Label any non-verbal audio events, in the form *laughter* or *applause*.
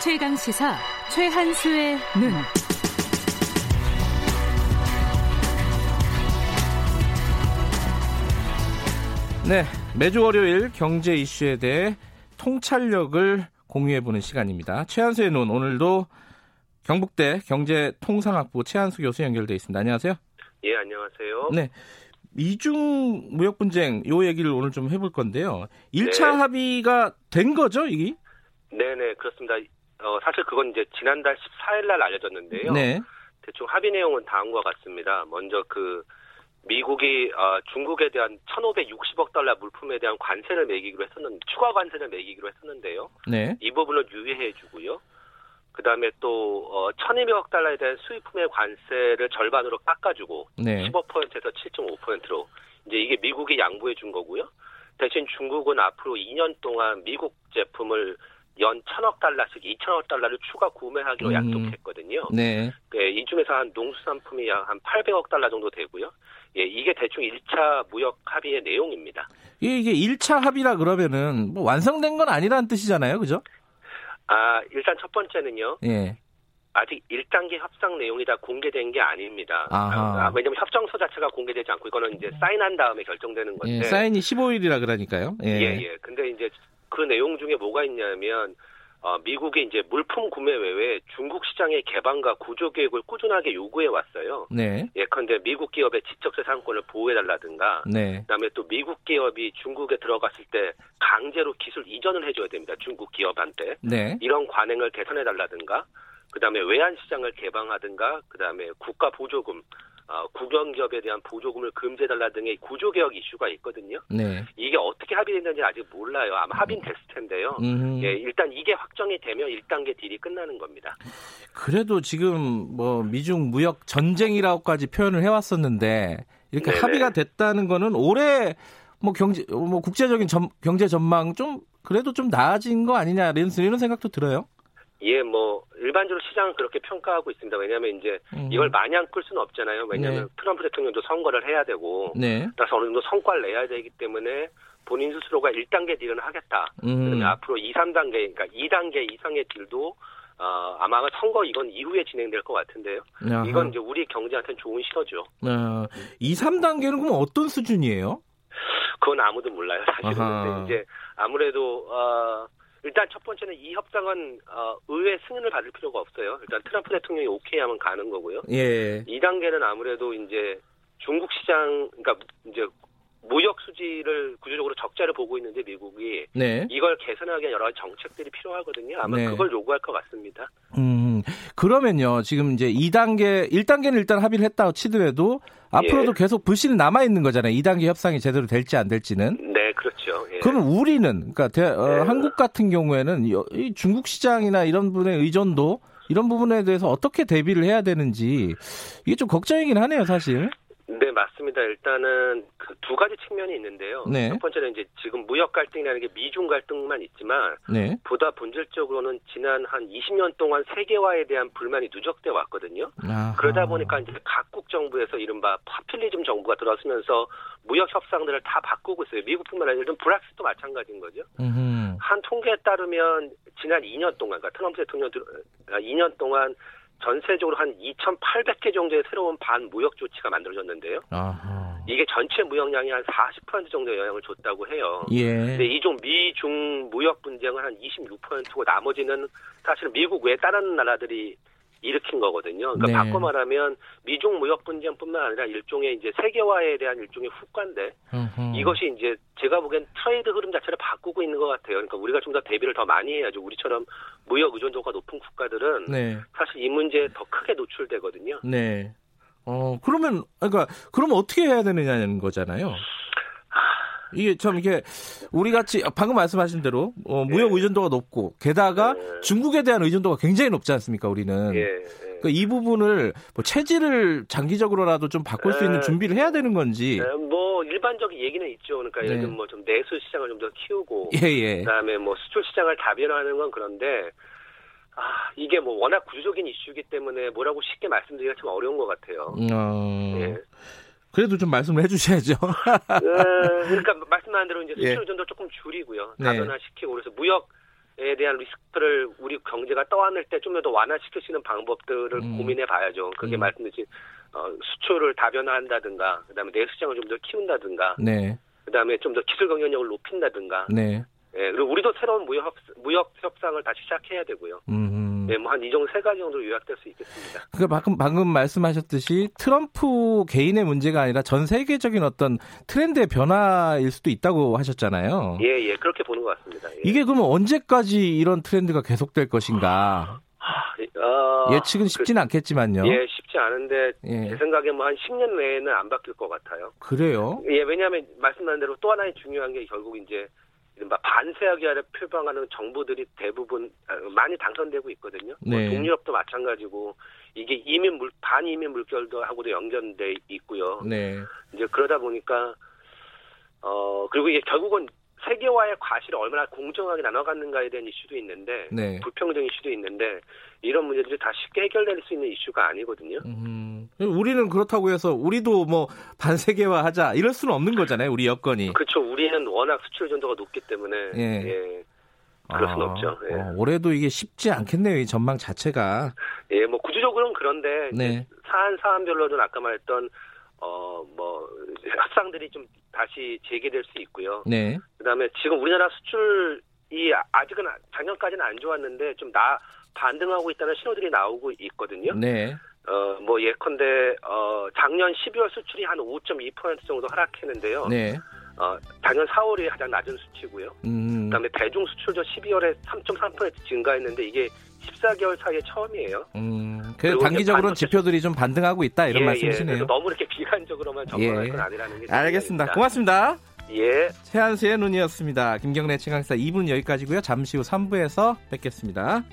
최강 시사 최한수의 눈. 네, 매주 월요일 경제 이슈에 대해 통찰력을 공유해 보는 시간입니다. 최한수의 눈 오늘도 경북대 경제통상학부 최한수 교수 연결돼 있습니다. 안녕하세요. 예, 안녕하세요. 네. 이중 무역 분쟁 요 얘기를 오늘 좀 해볼 건데요. 1차 네. 합의가 된 거죠, 이게? 네네, 그렇습니다. 어, 사실 그건 이제 지난달 14일 날 알려졌는데요. 네. 대충 합의 내용은 다음과 같습니다. 먼저 그 미국이 어, 중국에 대한 1,560억 달러 물품에 대한 관세를 매기기로 했었는 추가 관세를 매기기로 했었는데요. 네. 이 부분을 유예해 주고요. 그다음에 또 어, 1,200억 달러에 대한 수입품의 관세를 절반으로 깎아주고 네. 15%에서 7.5%로 이제 이게 미국이 양보해 준 거고요. 대신 중국은 앞으로 2년 동안 미국 제품을 연 1,000억 달러씩 2,000억 달러를 추가 구매하기로 음. 약속했거든요. 네. 네, 이 중에서 한 농수산품이 약 한 800억 달러 정도 되고요. 예, 이게 대충 1차 무역 합의의 내용입니다. 이게, 이게 1차 합의라 그러면은 뭐 완성된 건 아니라는 뜻이잖아요. 그죠? 아, 일단 첫 번째는요. 예. 아직 1단계 협상 내용이 다 공개된 게 아닙니다. 아하. 아, 왜냐면 협정서 자체가 공개되지 않고 이거는 이제 사인한 다음에 결정되는 건데. 예, 사인이 15일이라 그러니까요. 예. 예, 예. 근데 이제 그 내용 중에 뭐가 있냐면 어, 미국이 이제 물품 구매 외에 중국 시장의 개방과 구조 계획을 꾸준하게 요구해 왔어요. 네. 예컨대 미국 기업의 지적재산권을 보호해달라든가, 네. 그다음에 또 미국 기업이 중국에 들어갔을 때 강제로 기술 이전을 해줘야 됩니다. 중국 기업한테 네. 이런 관행을 개선해달라든가, 그다음에 외환 시장을 개방하든가, 그다음에 국가 보조금, 어, 국영 기업에 대한 보조금을 금지해달라 등의 구조 개혁 이슈가 있거든요. 네. 이게 합의됐는지 아직 몰라요. 아마 합의는 됐을 텐데요. 음. 예, 일단 이게 확정이 되면 1단계 딜이 끝나는 겁니다. 그래도 지금 뭐 미중 무역 전쟁이라고까지 표현을 해왔었는데 이렇게 네네. 합의가 됐다는 거는 올해 뭐 경제 뭐 국제적인 전- 경제 전망 좀 그래도 좀 나아진 거 아니냐 이런 생각도 들어요. 예, 뭐 일반적으로 시장은 그렇게 평가하고 있습니다. 왜냐하면 이제 음. 이걸 마냥 끌 수는 없잖아요. 왜냐하면 네. 트럼프 대통령도 선거를 해야 되고, 네. 따라서 어느 정도 성과를 내야 되기 때문에 본인 스스로가 1단계 딜은 하겠다. 음. 앞으로 2, 3단계, 그러니까 2단계 이상의 딜도 어, 아마 선거 이건 이후에 진행될 것 같은데요. 아하. 이건 이제 우리 경제한테는 좋은 신호죠. 어, 2, 3단계는 그럼 어떤 수준이에요? 그건 아무도 몰라요, 사실은. 아하. 근데 이제 아무래도 어, 일단 첫 번째는 이 협상은 어, 의회 승인을 받을 필요가 없어요. 일단 트럼프 대통령이 오케이 하면 가는 거고요. 예. 2단계는 아무래도 이제 중국 시장, 그러니까 이제 무역 수지를 구조적으로 적자를 보고 있는데 미국이 네. 이걸 개선하기 위한 여러 가지 정책들이 필요하거든요. 아마 네. 그걸 요구할 것 같습니다. 음. 그러면요. 지금 이제 2단계 1단계는 일단 합의를 했다고 치더라도 앞으로도 예. 계속 불씨는 남아 있는 거잖아요. 2단계 협상이 제대로 될지 안 될지는. 네, 그렇죠. 예. 그러면 우리는 그러니까 대- 어, 네. 한국 같은 경우에는 여- 이 중국 시장이나 이런 부분의 의존도 이런 부분에 대해서 어떻게 대비를 해야 되는지 이게 좀 걱정이긴 하네요, 사실. 네, 맞습니다. 일단은 그 두 가지 측면이 있는데요. 네. 첫 번째는 이제 지금 무역 갈등이라는 게 미중 갈등만 있지만 네. 보다 본질적으로는 지난 한 20년 동안 세계화에 대한 불만이 누적돼 왔거든요. 아하. 그러다 보니까 이제 각국 정부에서 이른바 파퓰리즘 정부가 들어서면서 무역 협상들을 다 바꾸고 있어요. 미국뿐만 아니라 브렉시트도 마찬가지인 거죠. 음흠. 한 통계에 따르면 지난 2년 동안, 그러니까 트럼프 대통령 들 2년 동안 전세적으로 한 2,800개 정도의 새로운 반무역 조치가 만들어졌는데요. 아하. 이게 전체 무역량이 한 40% 정도의 영향을 줬다고 해요. 예. 근데 이종 미중 무역 분쟁은 한 26%고 나머지는 사실은 미국 외 다른 나라들이 일으킨 거거든요. 그러니까 네. 바꿔 말하면 미중 무역 분쟁뿐만 아니라 일종의 이제 세계화에 대한 일종의 후과인데 음흠. 이것이 이제 제가 보기엔 트레이드 흐름 자체를 바꾸고 있는 것 같아요. 그러니까 우리가 좀 더 대비를 더 많이 해야죠. 우리처럼 무역 의존도가 높은 국가들은 네. 사실 이 문제에 더 크게 노출되거든요. 네. 어, 그러면, 그러니까, 그러면 어떻게 해야 되느냐는 거잖아요. 이게 참 이게 우리 같이 방금 말씀하신 대로 어, 무역 예. 의존도가 높고 게다가 예. 중국에 대한 의존도가 굉장히 높지 않습니까 우리는 예. 예. 그러니까 이 부분을 뭐 체질을 장기적으로라도 좀 바꿀 수 있는 에. 준비를 해야 되는 건지 네, 뭐 일반적인 얘기는 있죠. 그러니까 예를 네. 들면 뭐 좀 내수 시장을 좀 더 키우고 예예 그다음에 뭐 수출 시장을 다변화하는 건 그런데 아 이게 뭐 워낙 구조적인 이슈이기 때문에 뭐라고 쉽게 말씀드리기가 좀 어려운 것 같아요. 어, 예. 그래도 좀 말씀을 해주셔야죠. 어, *laughs* 그러니까 말씀하신 대로 이제 수출 예. 의존도 조금 줄이고요. 네. 다변화시키고 그래서 무역 에 대한 리스크를 우리 경제가 떠안을 때 좀 더 완화시킬 수 있는 방법들을 음. 고민해 봐야죠. 그게 음. 말씀드린 어, 수출을 다변화한다든가, 그다음에 내수장을 좀 더 키운다든가, 네, 그다음에 좀 더 기술 경쟁력을 높인다든가, 네. 예, 그리고 우리도 새로운 무역 협, 무역 협상을 다시 시작해야 되고요. 음. 네, 뭐 한 이 정도 세 가지 정도 요약될 수 있겠습니다. 그러니까 방금, 방금 말씀하셨듯이 트럼프 개인의 문제가 아니라 전 세계적인 어떤 트렌드의 변화일 수도 있다고 하셨잖아요. 예, 예, 그렇게 보는 것 같습니다. 예. 이게 그러면 언제까지 이런 트렌드가 계속될 것인가? 어, 예측은 않겠지만요. 그, 예, 쉽지 않은데 예. 제 생각에 뭐 한 10년 내에는 안 바뀔 것 같아요. 그래요? 예, 왜냐하면 말씀하신 대로 또 하나의 중요한 게 결국 이제 이른바 반세하기를 표방하는 정부들이 대부분 아, 많이 당선되고 있거든요. 뭐 네. 동유럽도 마찬가지고 이게 이민 물 반이민 물결도 하고도 연결돼 있고요. 네. 이제 그러다 보니까 어 그리고 이게 결국은 세계화의 과실을 얼마나 공정하게 나눠갔는가에 대한 이슈도 있는데 네. 불평등 이슈도 있는데 이런 문제들이 다 쉽게 해결될 수 있는 이슈가 아니거든요. 음, 우리는 그렇다고 해서 우리도 뭐 반세계화 하자 이럴 수는 없는 거잖아요. 우리 여건이. 그렇죠. 우리는 워낙 수출 전도가 높기 때문에 예. 예. 그럴 수는 아, 없죠. 예. 어, 올해도 이게 쉽지 않겠네요. 이 전망 자체가. 예, 뭐 구조적으로는 그런데 네. 사안 사안별로는 아까 말했던 어 뭐 협상들이 좀 다시 재개될 수 있고요. 네. 그 다음에 지금 우리나라 수출이 아직은 작년까지는 안 좋았는데 좀 나 반등하고 있다는 신호들이 나오고 있거든요. 네. 어 뭐 예컨대 어 작년 12월 수출이 한 5.2% 정도 하락했는데요. 네. 어 작년 4월이 가장 낮은 수치고요. 음. 그다음에 대중 수출도 12월에 3.3% 증가했는데 이게 14개월 사이에 처음이에요. 음. 그 단기적으로는 지표들이 좀 반등하고 있다 이런 예, 예. 말씀이시네요. 그래서 너무 이렇게 비관적으로만 전망할 예. 건 아니라는 게 알겠습니다. 고맙습니다. 예. 최한수의 눈이었습니다. 김경래 최강사 2분 여기까지고요. 잠시 후 3부에서 뵙겠습니다.